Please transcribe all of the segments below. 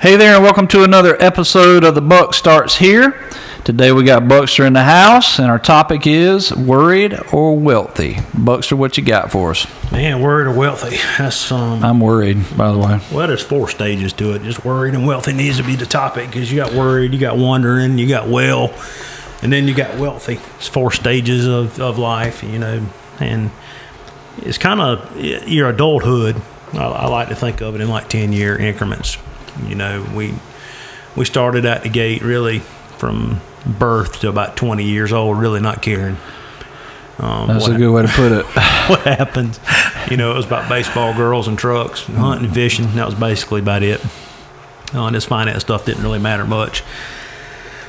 Hey there, and welcome to another episode of The Buck Starts Here. Today we got Buckster in the house, and our topic is worried or wealthy. Buckster, what you got for us? Man, worried or wealthy. That's um. I'm worried, by the way. Well, there's four stages to it. Just worried and wealthy needs to be the topic because you got worried, you got wondering, you got well, and then you got wealthy. It's four stages of, of life, you know, and it's kind of your adulthood. I, I like to think of it in like ten year increments. You know, we we started at the gate really from birth to about 20 years old, really not caring. Um, That's a good way to put it. what happens? You know, it was about baseball, girls, and trucks, and hunting and fishing. That was basically about it. Uh, and this finance stuff didn't really matter much.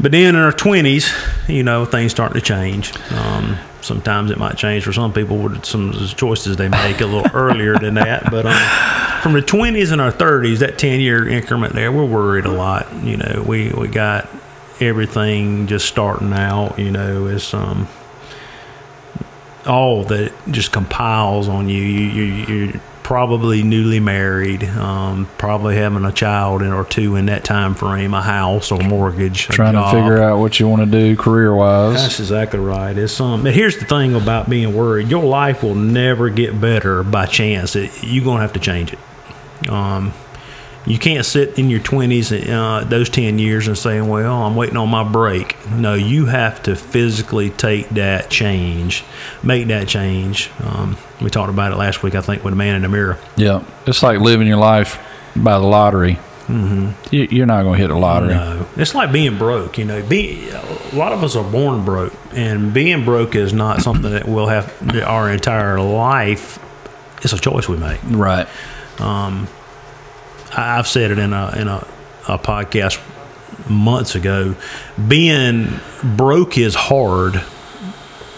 But then in our 20s, you know, things starting to change. Um, sometimes it might change for some people with some choices they make a little earlier than that. But um, from the 20s and our 30s, that 10 year increment there, we're worried a lot. You know, we, we got everything just starting out, you know, is um, all that just compiles on you. You, you. You're probably newly married, um, probably having a child or two in that time frame, a house or mortgage. Trying to figure out what you want to do career wise. That's exactly right. It's um. But here's the thing about being worried: your life will never get better by chance. It, you're gonna have to change it. Um, you can't sit in your 20s, uh, those 10 years, and saying, well, I'm waiting on my break. No, you have to physically take that change, make that change. Um, we talked about it last week, I think, with a man in the mirror. Yeah. It's like living your life by the lottery. Mm-hmm. You, are not going to hit a lottery. No, it's like being broke. You know, be a lot of us are born broke, and being broke is not something that we'll have our entire life. It's a choice we make. Right. Um, I've said it in a in a, a podcast months ago. Being broke is hard,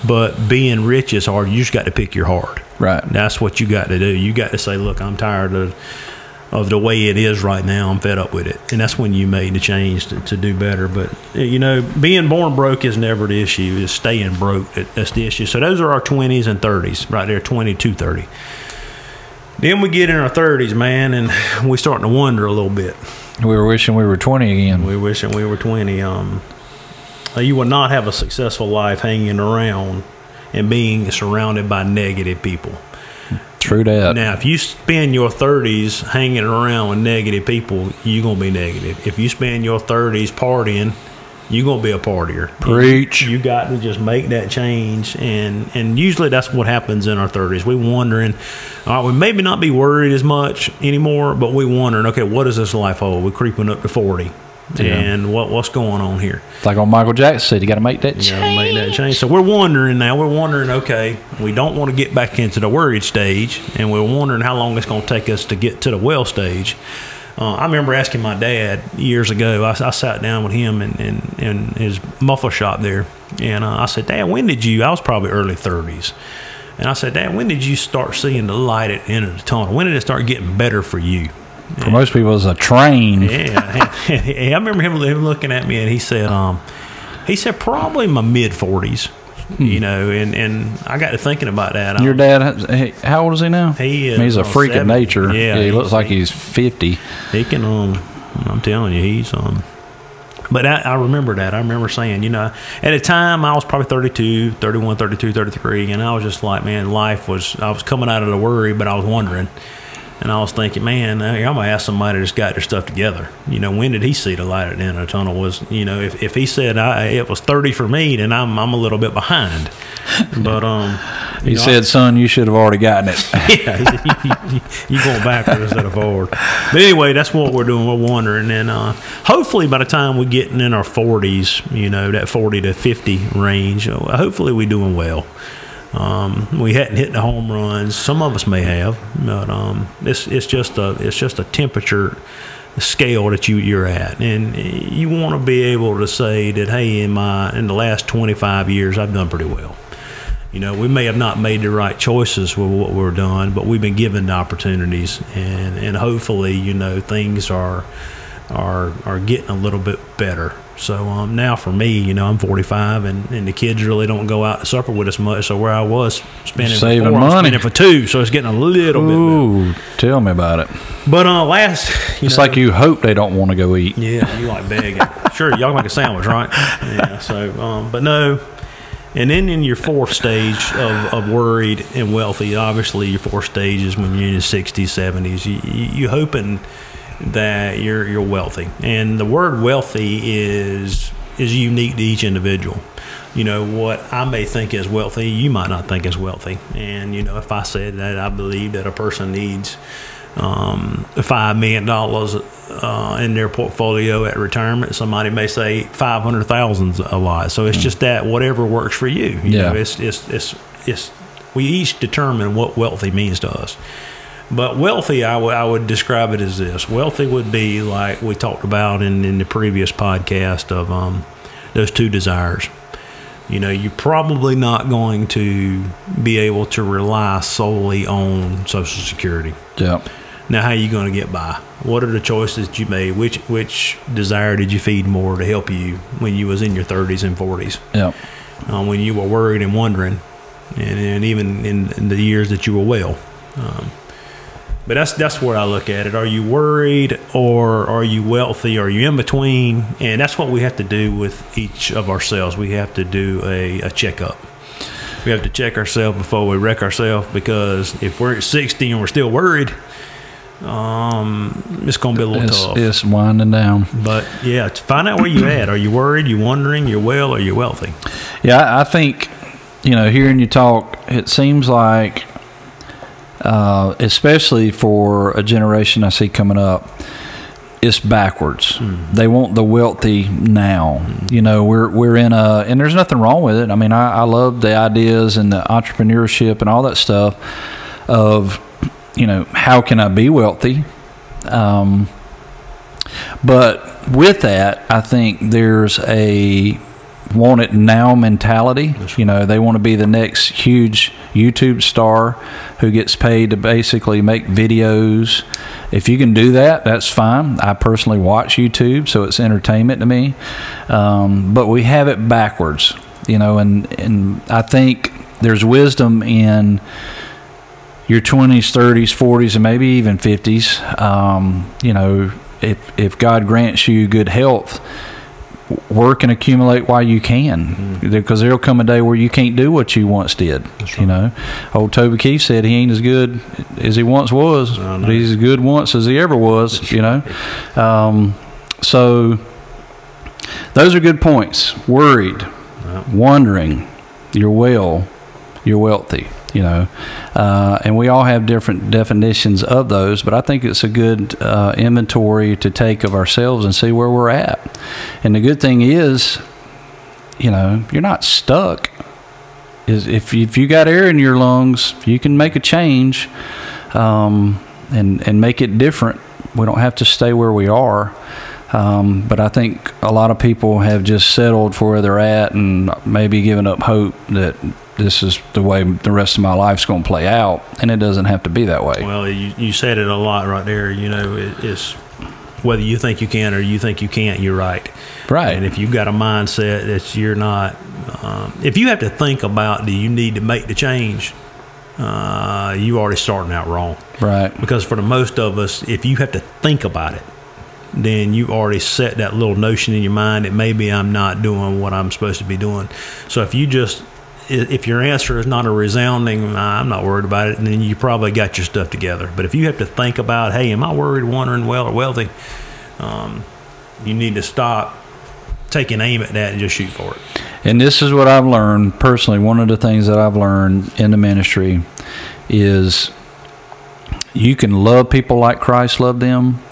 but being rich is hard. You just got to pick your hard. Right. That's what you got to do. You got to say, look, I'm tired of of the way it is right now. I'm fed up with it, and that's when you made the change to, to do better. But you know, being born broke is never the issue. Is staying broke that's the issue. So those are our 20s and 30s right there, 20 to 30. Then we get in our 30s, man, and we starting to wonder a little bit. We were wishing we were 20 again. We were wishing we were 20. Um, you will not have a successful life hanging around and being surrounded by negative people. True that. Now, if you spend your 30s hanging around with negative people, you're going to be negative. If you spend your 30s partying you're gonna be a partier. Preach. You, you, got to just make that change, and and usually that's what happens in our thirties. We wondering, all right, we maybe not be worried as much anymore, but we wondering, okay, what does this life hold? We're creeping up to forty. Yeah. And what what's going on here? It's Like on Michael Jackson said, you got to make that change. You got to make that change. So we're wondering now. We're wondering, okay, we don't want to get back into the worried stage, and we're wondering how long it's going to take us to get to the well stage. Uh, I remember asking my dad years ago. I, I sat down with him in, in, in his muffler shop there, and uh, I said, "Dad, when did you?" I was probably early thirties, and I said, "Dad, when did you start seeing the light at the end of the tunnel? When did it start getting better for you?" For and, most people, it's a train. Yeah, I remember him looking at me, and he said, um, "He said probably my mid forties. Hmm. You know, and, and I got to thinking about that. Your dad, how old is he now? He is, he's a freak 70. of nature. Yeah, yeah he looks like he's fifty. He can. Um, I'm telling you, he's um. But I, I, remember that. I remember saying, you know, at the time I was probably 32, 31, 32, 33, and I was just like, man, life was. I was coming out of the worry, but I was wondering and I was thinking, man, I'm gonna ask somebody that's got their stuff together. You know, when did he see the light at the end of the tunnel? Was you know, if, if he said I, it was 30 for me, then I'm I'm a little bit behind. But um, he know, said, I, "Son, you should have already gotten it." yeah, you, you, going backwards instead of forward. But anyway, that's what we're doing. We're wondering, and uh, hopefully by the time we're getting in our 40s, you know, that 40 to 50 range, uh, hopefully we're doing well. Um, we hadn't hit the home runs. Some of us may have, but um, it's it's just a it's just a temperature scale that you you're at, and you want to be able to say that hey, in my in the last 25 years, I've done pretty well. You know, we may have not made the right choices with what we're doing, but we've been given the opportunities, and and hopefully, you know, things are are are getting a little bit better. So um, now for me, you know, I'm 45, and, and the kids really don't go out to supper with us much. So where I was spending Saving for four, I'm money. spending for two, so it's getting a little bit. Ooh, tell me about it. But uh, last, It's know, like you hope they don't want to go eat. yeah, you like begging. sure, y'all make a sandwich, right? Yeah. So, um, but no. And then in your fourth stage of, of worried and wealthy, obviously your fourth stage is when you're in your 60s, 70s. You, you, you hoping that you're you're wealthy, and the word wealthy is is unique to each individual. You know what I may think is wealthy, you might not think is wealthy. And you know, if I said that I believe that a person needs um, five million dollars uh, in their portfolio at retirement. Somebody may say five hundred thousand's a lot. So it's just that whatever works for you. you Yeah. know, it's it's it's it's we each determine what wealthy means to us. But wealthy, I would would describe it as this: wealthy would be like we talked about in in the previous podcast of um, those two desires. You know, you're probably not going to be able to rely solely on Social Security. Yeah. Now, how are you going to get by? What are the choices that you made? Which which desire did you feed more to help you when you was in your 30s and 40s? Yeah. Um, when you were worried and wondering, and, and even in, in the years that you were well. Um, but that's that's where I look at it. Are you worried or are you wealthy? Are you in between? And that's what we have to do with each of ourselves. We have to do a, a checkup. We have to check ourselves before we wreck ourselves because if we're at 60 and we're still worried, um, it's going to be a little It's, tough. it's winding down. But yeah, to find out where you at. Are you worried? You wondering? You're well or you're wealthy? Yeah, I- I think, you know, hearing you talk, it seems like, uh, especially for a generation I see coming up, it's backwards. They want the wealthy now. You know, we're we're in a, and there's nothing wrong with it. I mean, I, I love the ideas and the entrepreneurship and all that stuff of, you know, how can I be wealthy? Um, but with that, I think there's a want it now mentality. You know, they want to be the next huge YouTube star who gets paid to basically make videos. If you can do that, that's fine. I personally watch YouTube, so it's entertainment to me. Um, but we have it backwards, you know, and, and I think there's wisdom in your 20s, 30s, 40s, and maybe even 50s. Um, you know, if if God grants you good health, work and accumulate while you can, because there'll come a day where you can't do what you once did. You know, old Toby Keith said he ain't as good as he once was, know. but he's as good once as he ever was. You know, um, so those are good points. Worried, Yeah. wondering, you're well, you're wealthy. You know, uh, and we all have different definitions of those, but I think it's a good uh, inventory to take of ourselves and see where we're at. And the good thing is, you know, you're not stuck. Is if if you got air in your lungs, you can make a change, um, and and make it different. We don't have to stay where we are. Um, but I think a lot of people have just settled for where they're at and maybe given up hope that this is the way the rest of my life's going to play out, and it doesn't have to be that way. Well, you, you said it a lot right there. You know, it, it's whether you think you can or you think you can't, you're right. Right. And if you've got a mindset that you're not, um, if you have to think about do you need to make the change, uh, you already starting out wrong. right. Because for the most of us, if you have to think about it, then you've already set that little notion in your mind that maybe I'm not doing what I'm supposed to be doing. So if you just if your answer is not a resounding, "Nah, I'm not worried about it, then you probably got your stuff together. But if you have to think about, hey, am I worried, wondering, well, or wealthy, um, you need to stop taking aim at that and just shoot for it. And this is what I've learned personally. One of the things that I've learned in the ministry is you can love people like Christ loved them.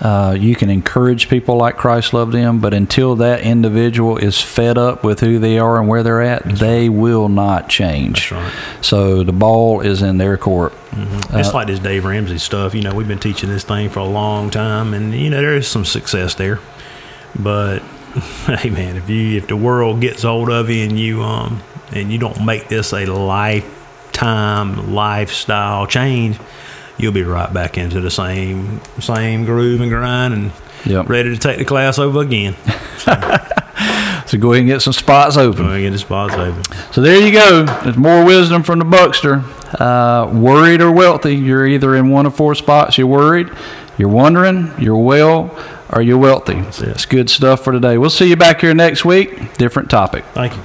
Uh, you can encourage people like Christ loved them, but until that individual is fed up with who they are and where they're at, they will not change. That's right. So the ball is in their court. It's like this Dave Ramsey stuff. You know, we've been teaching this thing for a long time, and you know there is some success there. But hey, man, if you if the world gets hold of you and you um and you don't make this a lifetime lifestyle change, you'll be right back into the same same groove and grind, and Yep. ready to take the class over again. So go ahead and get some spots open. Going to get the spots open. So there you go. There's more wisdom from the Buckster. Uh, worried or wealthy, you're either in one of four spots. You're worried, you're wondering, you're well, or you're wealthy. it. It's good stuff for today. We'll see you back here next week. Different topic. Thank you.